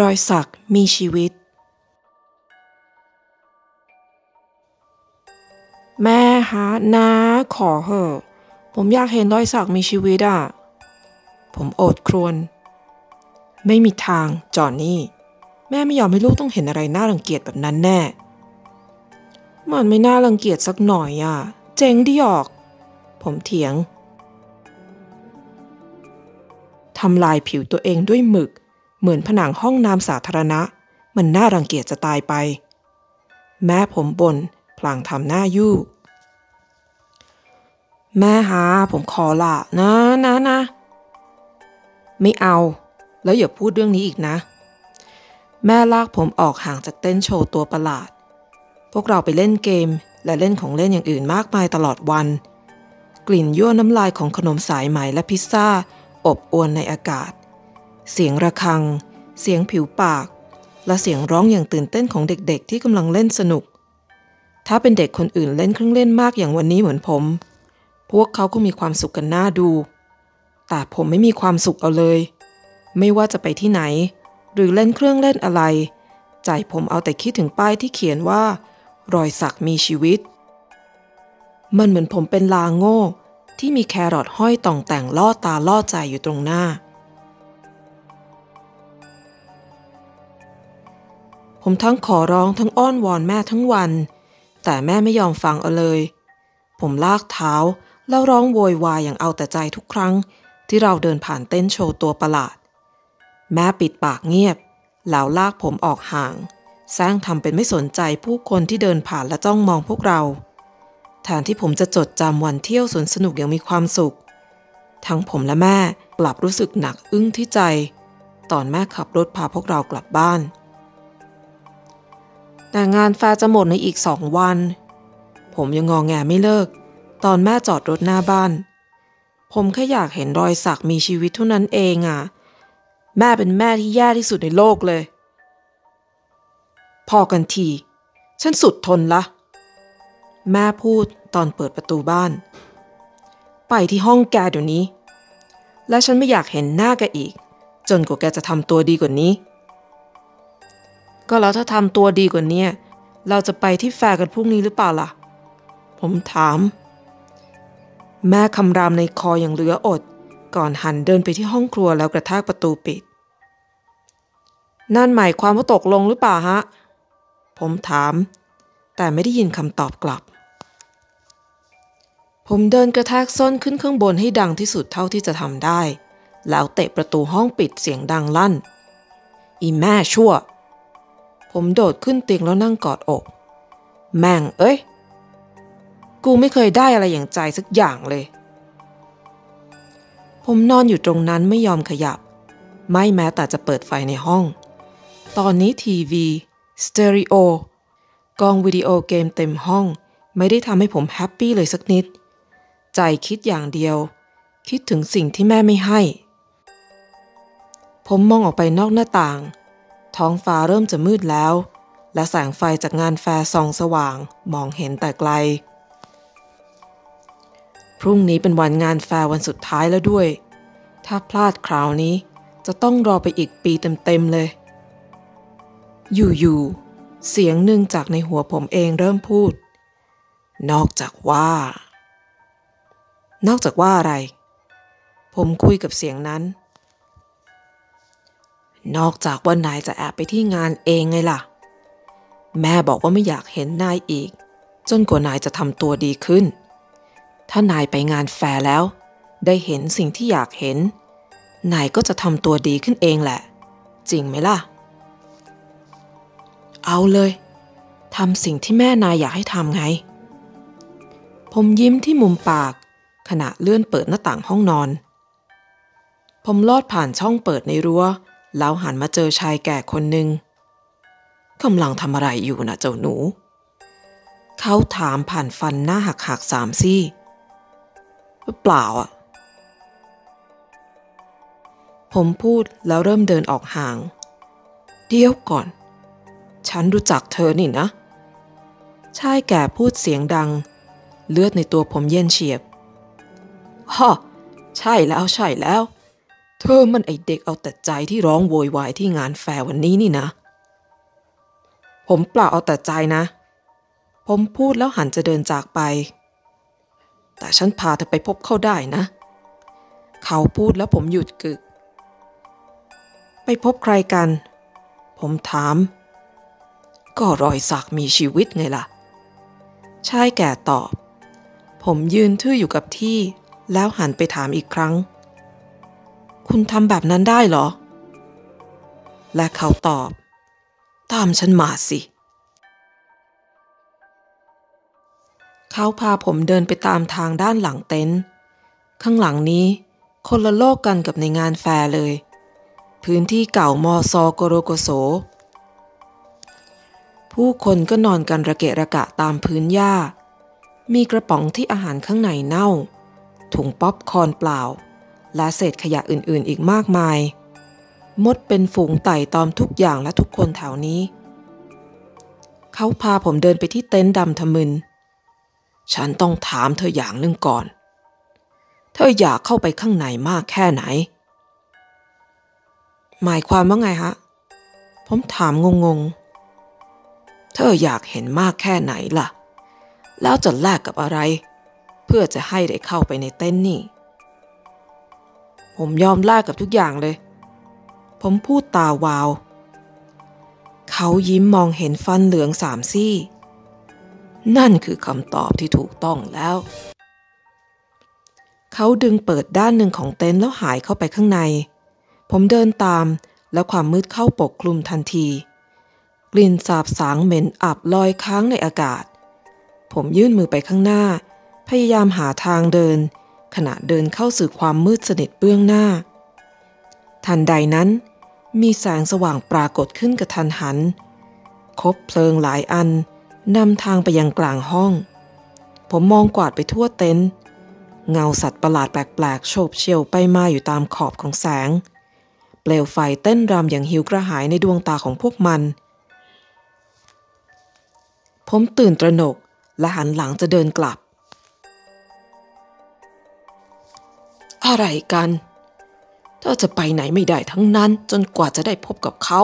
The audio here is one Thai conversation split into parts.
รอยสักมีชีวิต แม่ฮะนาขอเหอะ ผมอยากเห็นรอยสักมีชีวิตอะ ผมโอดครวญไม่มีทางจอนนี่ แม่ไม่ยอมให้ลูกต้องเห็นอะไรน่ารังเกียจแบบนั้นแน่ มันไม่น่ารังเกียจสักหน่อยอะ เจ๋งดีออก ผมเถียงทำลายผิวตัวเองด้วยหมึก เหมือนผนังห้องน้ำสาธารณะ มันน่ารังเกียจจะตายไป แม่ผมบน่นพลางทำหน้ายู่ แม่ฮาผมขอละนะนะนะ ไม่เอา แล้วอย่าพูดเรื่องนี้อีกนะ แม่ลากผมออกห่างจากเต้นโชว์ตัวประหลาด พวกเราไปเล่นเกมและเล่นของเล่นอย่างอื่นมากมายตลอดวัน กลิ่นยั่วน้ำลายของขนมสายไหมและพิซซ่า อบอวนในอากาศ เสียงระฆัง เสียงผิวปาก และเสียงร้องอย่างตื่นเต้นของเด็กๆ ที่กำลังเล่นสนุก ถ้าเป็นเด็กคนอื่นเล่นเครื่องเล่นมากอย่างวันนี้เหมือนผม พวกเขาก็มีความสุขกันหน่าดู แต่ผมไม่มีความสุขเอาเลย ไม่ว่าจะไปที่ไหน หรือเล่นเครื่องเล่นอะไร ใจผมเอาแต่คิดถึงป้ายที่เขียนว่า รอยสักมีชีวิต มันเหมือนผมเป็นลาโง่ที่มีแครอทห้อยต่องแต่งล่อตาล่อใจอยู่ตรงหน้า ผมทั้งขอร้องทั้งอ้อนวอนแม่ทั้งวัน แต่แม่ไม่ยอมฟังเอาเลย ผมลากเท้าแล้วร้องโวยวายอย่างเอาแต่ใจทุกครั้ง ที่เราเดินผ่านเต้นโชว์ตัวประหลาด แม่ปิดปากเงียบแล้วลากผมออกห่างสร้างทำเป็นไม่สนใจผู้คนที่เดินผ่านและจ้องมองพวกเราแทนที่ผมจะจดจำวันเที่ยวสวนสนุกอย่างมีความสุข ทั้งผมและแม่กลับรู้สึกหนักอึ้งที่ใจ ตอนแม่ขับรถพาพวกเรากลับบ้าน แต่งานแฟจะหมดในอีกสองวัน ผมยังงองแงไม่เลิก ตอนแม่จอดรถหน้าบ้าน ผมแค่อยากเห็นรอยสักมีชีวิตเท่านั้นเองอะ แม่เป็นแม่ที่แย่ที่สุดในโลกเลย พอกันที ฉันสุดทนละ แม่พูดตอนเปิดประตูบ้าน ไปที่ห้องแกเดี๋ยวนี้ และฉันไม่อยากเห็นหน้าแกอีก จนกว่าแกจะทำตัวดีกว่านี้ ก็แล้วถ้าทำตัวดีกว่านี้เราจะไปที่แฟร์กันพรุ่งนี้หรือเปล่าล่ะ ผมถาม แม่คำรามในคออย่างเหลืออด ก่อนหันเดินไปที่ห้องครัวแล้วกระแทกประตูปิด นั่นหมายความว่าตกลงหรือเปล่าฮะ ผมถาม แต่ไม่ได้ยินคำตอบกลับ ผมเดินกระแทกส้นขึ้นข้างบนให้ดังที่สุดเท่าที่จะทำได้ แล้วเตะประตูห้องปิดเสียงดังลั่น อีแม่ชั่ว ผมโดดขึ้นเตียงแล้วนั่งกอดอก แม่งเอ้ย กูไม่เคยได้อะไรอย่างใจสักอย่างเลย ผมนอนอยู่ตรงนั้นไม่ยอมขยับ ไม่แม้แต่จะเปิดไฟในห้อง ตอนนี้ทีวีสเตอริโอกองวิดีโอเกมเต็มห้อง ไม่ได้ทำให้ผม happy เลยสักนิด ใจคิดอย่างเดียว คิดถึงสิ่งที่แม่ไม่ให้ ผมมองออกไปนอกหน้าต่าง ท้องฟ้าเริ่มจะมืดแล้ว และแสงไฟจากงานแฟร์ส่องสว่างมองเห็นแต่ไกล พรุ่งนี้เป็นวันงานแฟร์วันสุดท้ายแล้วด้วย ถ้าพลาดคราวนี้จะต้องรอไปอีกปีเต็มๆเลย อยู่ๆ เสียงหนึ่งจากในหัวผมเองเริ่มพูด นอกจากว่า นอกจากว่าอะไร ผมคุยกับเสียงนั้น นอกจากว่านายจะแอบไปที่งานเองไงล่ะ แม่บอกว่าไม่อยากเห็นนายอีก จนกว่านายจะทำตัวดีขึ้น ถ้านายไปงานแฟร์แล้ว ได้เห็นสิ่งที่อยากเห็น นายก็จะทำตัวดีขึ้นเองแหละ จริงไหมล่ะ เอาเลยทำสิ่งที่แม่นายอยากให้ทำไง ผมยิ้มที่มุมปาก ขณะเลื่อนเปิดหน้าต่างห้องนอน ผมลอดผ่านช่องเปิดในรัว้ว แล้วหันมาเจอชายแก่คนหนึ่งกำลังทำอะไรอยู่นะเจ้าหนู เขาถามผ่านฟันหน้าหักหักสามซี่ เปล่าอะผมพูดแล้วเริ่มเดินออกห่าง เดี๋ยวก่อน ฉันรู้จักเธอนี่นะ ชายแก่พูดเสียงดัง เลือดในตัวผมเย็นเฉียบฮ่อใช่แล้วใช่แล้ว เธอมันไอเด็กเอาแต่ใจที่ร้องโวยวายที่งานแฟร์วันนี้นี่นะ ผมเปล่าเอาแต่ใจนะ ผมพูดแล้วหันจะเดินจากไป แต่ฉันพาเธอไปพบเขาได้นะ เขาพูดแล้วผมหยุดกึก ไปพบใครกัน ผมถาม ก็รอยสักมีชีวิตไงล่ะ ชายแก่ตอบ ผมยืนทื่ออยู่กับที่ แล้วหันไปถามอีกครั้ง คุณทำแบบนั้นได้เหรอ และเขาตอบ ตามฉันมาสิ เขาพาผมเดินไปตามทางด้านหลังเต็นท์ ข้างหลังนี้คนละโลกกันกับในงานแฟร์เลย พื้นที่เก่ามอซอโกโรโกโส ผู้คนก็นอนกันระเกะระกะตามพื้นหญ้า มีกระป๋องที่อาหารข้างในเน่า ถุงป๊อปคอร์นเปล่า และเศษขยะอื่นๆ อีกมากมาย มดเป็นฝูงไต่ตอมทุกอย่างและทุกคนแถวนี้ เขาพาผมเดินไปที่เต็นท์ดำทะมึน ฉันต้องถามเธออย่างหนึ่งก่อน เธออยากเข้าไปข้างในมากแค่ไหน หมายความว่าไงฮะ ผมถามงงๆ เธออยากเห็นมากแค่ไหนล่ะ แล้วจะแลกกับอะไร เพื่อจะให้ได้เข้าไปในเต็นท์นี่ ผมยอมแลกกับทุกอย่างเลย ผมพูดตาวาว เขายิ้มมองเห็นฟันเหลืองสามซี่ นั่นคือคำตอบที่ถูกต้องแล้ว เขาดึงเปิดด้านหนึ่งของเต็นท์แล้วหายเข้าไปข้างใน ผมเดินตามแล้วความมืดเข้าปกคลุมทันที กลิ่นสาบสางเหม็นอับลอยค้างในอากาศ ผมยื่นมือไปข้างหน้า พยายามหาทางเดิน ขณะเดินเข้าสู่ความมืดสนิทเบื้องหน้า ทันใดนั้น มีแสงสว่างปรากฏขึ้นกระทันหัน คบเพลิงหลายอันนำทางไปยังกลางห้อง ผมมองกวาดไปทั่วเต็นท์เงาสัตว์ประหลาดแปลกๆโฉบเฉี่ยวไปมาอยู่ตามขอบของแสง เปลวไฟเต้นรำอย่างหิวกระหายในดวงตาของพวกมัน ผมตื่นตระหนกและหันหลังจะเดินกลับ อะไรกัน เธอจะไปไหนไม่ได้ทั้งนั้นจนกว่าจะได้พบกับเขา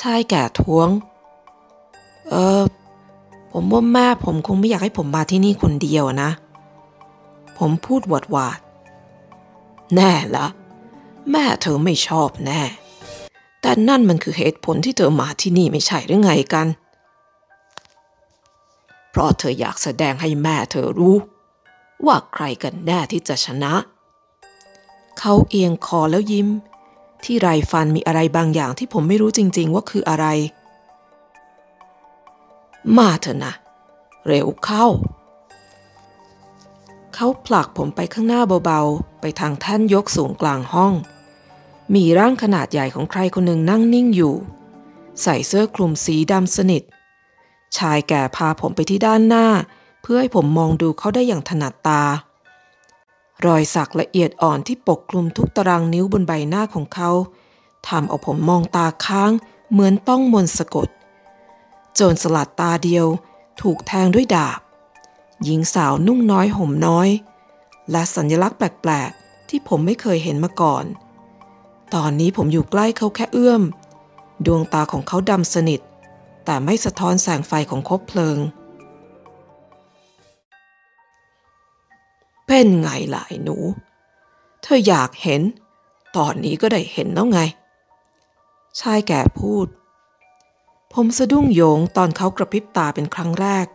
ชายแก่ท้วง เออ ผมว่าแม่ผมคงไม่อยากให้ผมมาที่นี่คนเดียวนะ ผมพูดหวดหวาด แน่ละ แม่เธอไม่ชอบแน่ แต่นั่นมันคือเหตุผลที่เธอมาที่นี่ไม่ใช่หรือไงกัน เพราะเธออยากแสดงให้แม่เธอรู้ ว่าใครกันแน่ที่จะชนะ เขาเอียงคอแล้วยิ้ม ที่ไรฟันมีอะไรบางอย่างที่ผมไม่รู้จริง ๆ ว่าคืออะไร มาเถอะนะ เร็วเข้า เขาผลักผมไปข้างหน้าเบาๆ ไปทางแท่นยกสูงกลางห้อง มีร่างขนาดใหญ่ของใครคนหนึ่งนั่งนิ่งอยู่ ใส่เสื้อคลุมสีดำสนิท ชายแก่พาผมไปที่ด้านหน้า เพื่อให้ผมมองดูเขาได้อย่างถนัดตา รอยสักละเอียดอ่อนที่ปกคลุมทุกตารางนิ้วบนใบหน้าของเขาทำเอาผมมองตาค้างเหมือนต้องมนต์สะกด โจรสลัดตาเดียวถูกแทงด้วยดาบ หญิงสาวนุ่งน้อยห่มน้อย และสัญลักษณ์แปลกๆ ที่ผมไม่เคยเห็นมาก่อน ตอนนี้ผมอยู่ใกล้เขาแค่เอื้อม ดวงตาของเขาดำสนิท แต่ไม่สะท้อนแสงไฟของคบเพลิง เป็นไงล่ะไอ้หนู เธออยากเห็น ตอนนี้ก็ได้เห็นแล้วไง ชายแก่พูด ผมสะดุ้งโยงตอนเขากระพริบตาเป็นครั้งแรก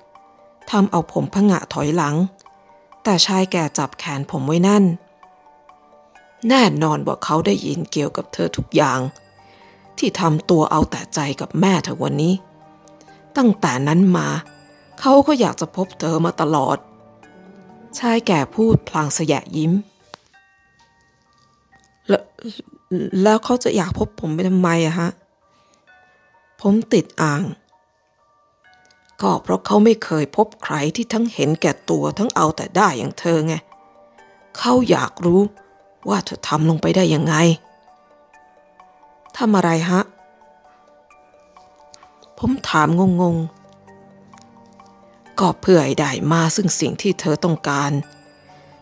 ทำเอาผมผงะถอยหลัง แต่ชายแก่จับแขนผมไว้แน่น แน่นอนว่าเขาได้ยินเกี่ยวกับเธอทุกอย่าง ที่ทำตัวเอาแต่ใจกับแม่เธอวันนี้ ตั้งแต่นั้นมา เขาก็อยากจะพบเธอมาตลอด ชายแก่พูดพลางสยะยิ้ม แล้วแล้วเขาจะอยากพบผมไปทำไมอะฮะ ผมติดอ่าง ก็เพราะเขาไม่เคยพบใครที่ทั้งเห็นแก่ตัวทั้งเอาแต่ได้อย่างเธอไง เขาอยากรู้ว่าเธอทำลงไปได้ยังไง ทำอะไรฮะ ผมถามงงๆ ก็เพื่อให้ได้มาซึ่งสิ่งที่เธอต้องการ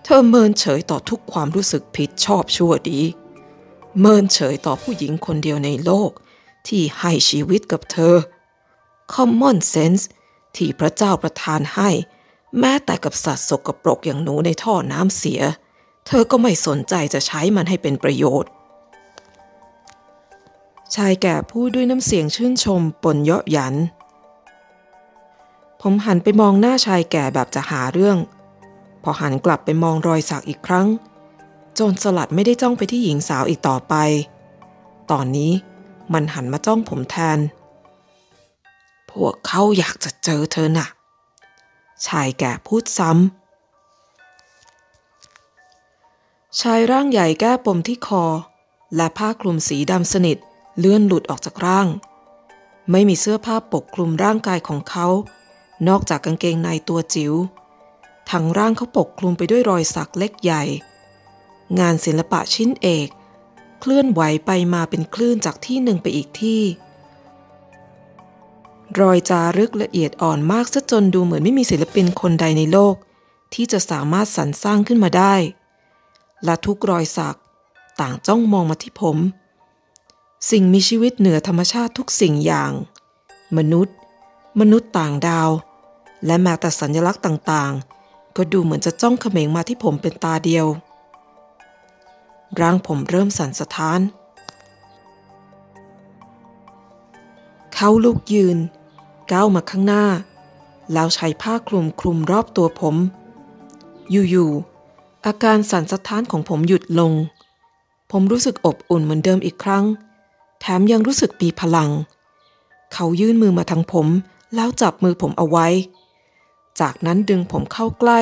เธอเมินเฉยต่อทุกความรู้สึกผิดชอบชั่วดี เมินเฉยต่อผู้หญิงคนเดียวในโลกที่ให้ชีวิตกับเธอ common sense ที่พระเจ้าประทานให้ แม้แต่กับสัตว์สกปรกอย่างหนูในท่อน้ำเสีย เธอก็ไม่สนใจจะใช้มันให้เป็นประโยชน์ ชายแก่พูดด้วยน้ำเสียงชื่นชมปนเยาะหยัน ผมหันไปมองหน้าชายแก่แบบจะหาเรื่อง พอหันกลับไปมองรอยสักอีกครั้ง โจรสลัดไม่ได้จ้องไปที่หญิงสาวอีกต่อไป ตอนนี้มันหันมาจ้องผมแทน พวกเขาอยากจะเจอเธอน่ะ ชายแก่พูดซ้ำ ชายร่างใหญ่แก้ปมที่คอ และผ้าคลุมสีดำสนิทเลื่อนหลุดออกจากร่าง ไม่มีเสื้อผ้าปกคลุมร่างกายของเขา นอกจากกางเกงในตัวจิ๋วทั้งร่างเขาปกคลุมไปด้วยรอยสักเล็กใหญ่ งานศิลปะชิ้นเอก เคลื่อนไหวไปมาเป็นคลื่นจากที่หนึ่งไปอีกที่ รอยจารึกละเอียดอ่อนมากซะจนดูเหมือนไม่มีศิลปินคนใดในโลก ที่จะสามารถสรรสร้างขึ้นมาได้ และทุกรอยสักต่างจ้องมองมาที่ผม สิ่งมีชีวิตเหนือธรรมชาติทุกสิ่งอย่าง มนุษย์ มนุษย์ต่างดาว และแม้แต่สัญลักษณ์ต่างๆ ก็ดูเหมือนจะจ้องเขม็งมาที่ผมเป็นตาเดียว ร่างผมเริ่มสั่นสะท้าน เขาลุกยืน ก้าวมาข้างหน้า แล้วใช้ผ้าคลุมคลุมรอบตัวผม อยู่ๆอาการสั่นสะท้านของผมหยุดลง ผมรู้สึกอบอุ่นเหมือนเดิมอีกครั้ง แถมยังรู้สึกมีพลัง เขายื่นมือมาทางผมแล้วจับมือผมเอาไว้ จากนั้นดึงผมเข้าใกล้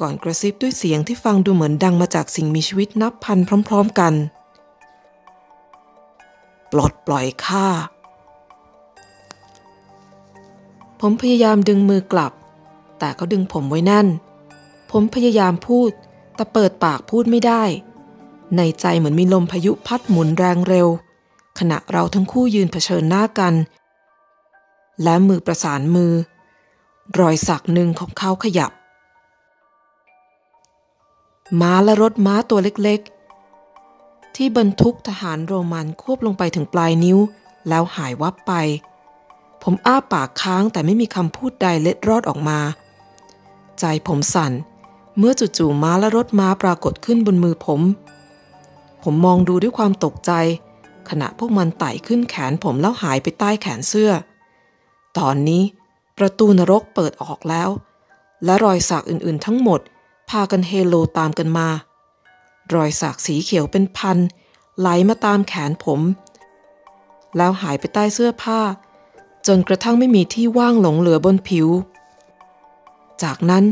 ก่อนกระซิบด้วยเสียงที่ฟังดูเหมือนดังมาจากสิ่งมีชีวิตนับพันพร้อม ๆกัน ปลดปล่อยข้า ผมพยายามดึงมือกลับ แต่เขาดึงผมไว้แน่น ผมพยายามพูด แต่เปิดปากพูดไม่ได้ ในใจเหมือนมีลมพายุพัดหมุนแรงเร็ว ขณะเราทั้งคู่ยืนเผชิญหน้ากัน และมือประสานมือ รอยสักหนึ่งของเขาขยับ ม้าและรถม้าตัวเล็กๆ ที่บรรทุกทหารโรมันควบลงไปถึงปลายนิ้ว แล้วหายวับไป ผมอ้าปากค้างแต่ไม่มีคำพูดใดเล็ดรอดออกมา ใจผมสั่นเมื่อจู่ๆม้าและรถม้าปรากฏขึ้นบนมือผม ผมมองดูด้วยความตกใจ ขณะพวกมันไต่ขึ้นแขนผมแล้วหายไปใต้แขนเสื้อ ตอนนี้ ประตูนรกเปิดออกแล้ว และรอยสักอื่นๆ ทั้งหมด พากันเฮโลตามกันมา รอยสักสีเขียวเป็นพัน ไหลมาตามแขนผม แล้วหายไปใต้เสื้อผ้า จนกระทั่งไม่มีที่ว่างหลงเหลือบนผิว จากนั้น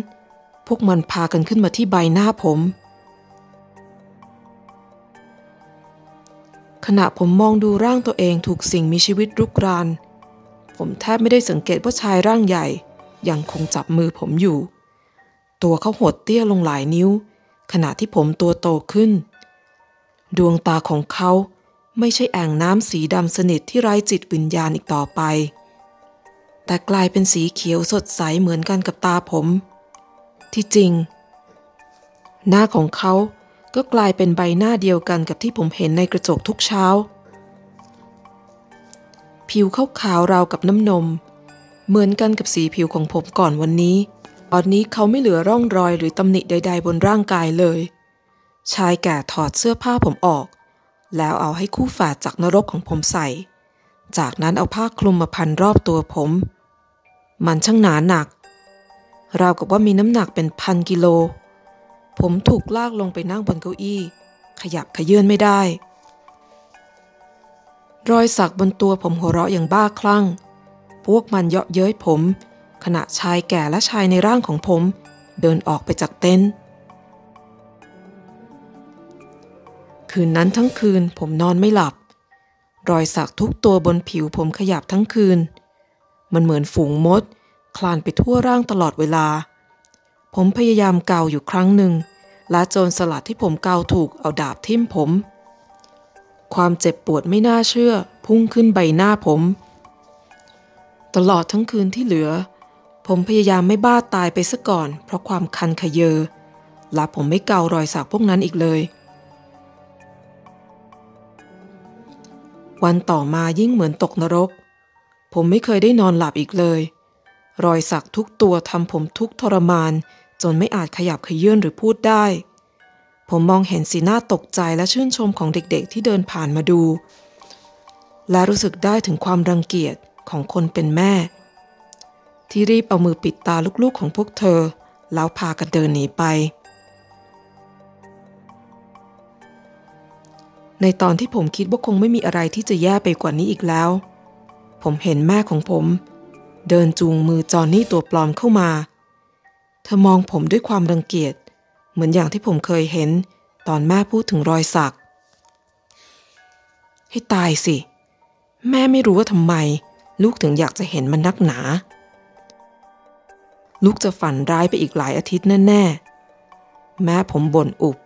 พวกมันพากันขึ้นมาที่ใบหน้าผม ขณะผมมองดูร่างตัวเองถูกสิ่งมีชีวิตรุกราน ผมแทบไม่ได้สังเกตว่าชายร่างใหญ่ ยังคงจับมือผมอยู่ ตัวเขาหดเตี้ยลงหลายนิ้ว ขณะที่ผมตัวโตขึ้น ดวงตาของเขาไม่ใช่แอ่งน้ำสีดำสนิทที่ไร้จิตวิญญาณอีกต่อไป แต่กลายเป็นสีเขียวสดใสเหมือนกันกับตาผม ที่จริง หน้าของเขาก็กลายเป็นใบหน้าเดียวกันกับที่ผมเห็นในกระจกทุกเช้า ผิวขาวขาวราวกับน้ำนม เหมือนกันกับสีผิวของผมก่อนวันนี้ ตอนนี้เขาไม่เหลือร่องรอยหรือตำหนิใด ๆ บนร่างกายเลย ชายแก่ถอดเสื้อผ้าผมออก แล้วเอาให้คู่ฝาจากนรกของผมใส่ จากนั้นเอาผ้าคลุมมาพันรอบตัวผม มันช่างหนาหนัก ราวกับว่ามีน้ำหนักเป็นพันกิโล ผมถูกลากลงไปนั่งบนเก้าอี้ ขยับขยื่นไม่ได้ รอยสักบนตัวผมหัวเราะอย่างบ้าคลั่ง พวกมันเยาะเย้ยผม ขณะชายแก่และชายในร่างของผม เดินออกไปจากเต็นท์คืนนั้นทั้งคืนผมนอนไม่หลับ รอยสักทุกตัวบนผิวผมขยับทั้งคืน มันเหมือนฝูงมด คลานไปทั่วร่างตลอดเวลา ผมพยายามเกาอยู่ครั้งหนึ่งและโจรสลัดที่ผมเกาถูกเอาดาบทิ่มผม ความเจ็บปวดไม่น่าเชื่อ พุ่งขึ้นใบหน้าผม ตลอดทั้งคืนที่เหลือ ผมพยายามไม่บ้าตายไปซะก่อน เพราะความคันขยเยอและผมไม่เการอยสักพวกนั้นอีกเลย วันต่อมายิ่งเหมือนตกนรก ผมไม่เคยได้นอนหลับอีกเลย รอยสักทุกตัวทำผมทุกทรมาน จนไม่อาจขยับขยื่นหรือพูดได้ ผมมองเห็นสีหน้าตกใจและชื่นชมของเด็กๆ ที่เดินผ่านมาดู และรู้สึกได้ถึงความรังเกียจของคนเป็นแม่ ที่รีบเอามือปิดตาลูกๆของพวกเธอ แล้วพากันเดินหนีไป ในตอนที่ผมคิดว่าคงไม่มีอะไรที่จะแย่ไปกว่านี้อีกแล้ว ผมเห็นแม่ของผม เดินจูงมือจอนนี่ตัวปลอมเข้ามา เธอมองผมด้วยความรังเกียจ เหมือนอย่างที่ผมเคยเห็น ตอนแม่พูดถึงรอยสัก ให้ตายสิ แม่ไม่รู้ว่าทำไม ลูกถึงอยากจะเห็นมันนักหนา ลูกจะฝันร้ายไปอีกหลายอาทิตย์แน่ๆ แม่ผมบ่นอุบ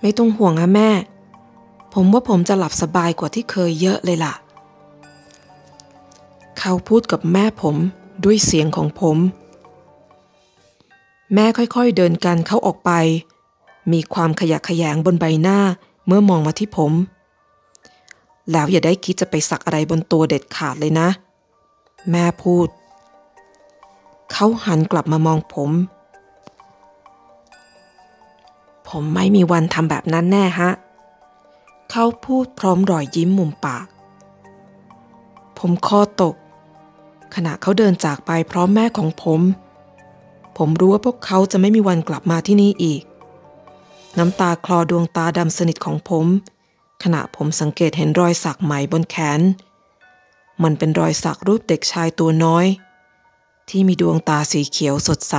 ไม่ต้องห่วงนะแม่ ผมว่าผมจะหลับสบายกว่าที่เคยเยอะเลยล่ะ เขาพูดกับแม่ผมด้วยเสียงของผม แม่ค่อยๆเดินกันเข้าออกไป มีความขยะแขยงบนใบหน้าเมื่อมองมาที่ผม แล้วอย่าได้คิดจะไปสักอะไรบนตัวเด็ดขาดเลยนะ แม่พูด เขาหันกลับมามองผม ผมไม่มีวันทำแบบนั้นแน่ฮะ เขาพูดพร้อมรอยยิ้มมุมปาก ผมคอตก ขณะเขาเดินจากไปพร้อมแม่ของผม ผมรู้ว่าพวกเขาจะไม่มีวันกลับมาที่นี่อีก น้ำตาคลอดวงตาดำสนิทของผม ขณะผมสังเกตเห็นรอยสักใหม่บนแขน มันเป็นรอยสักรูปเด็กชายตัวน้อย ที่มีดวงตาสีเขียวสดใส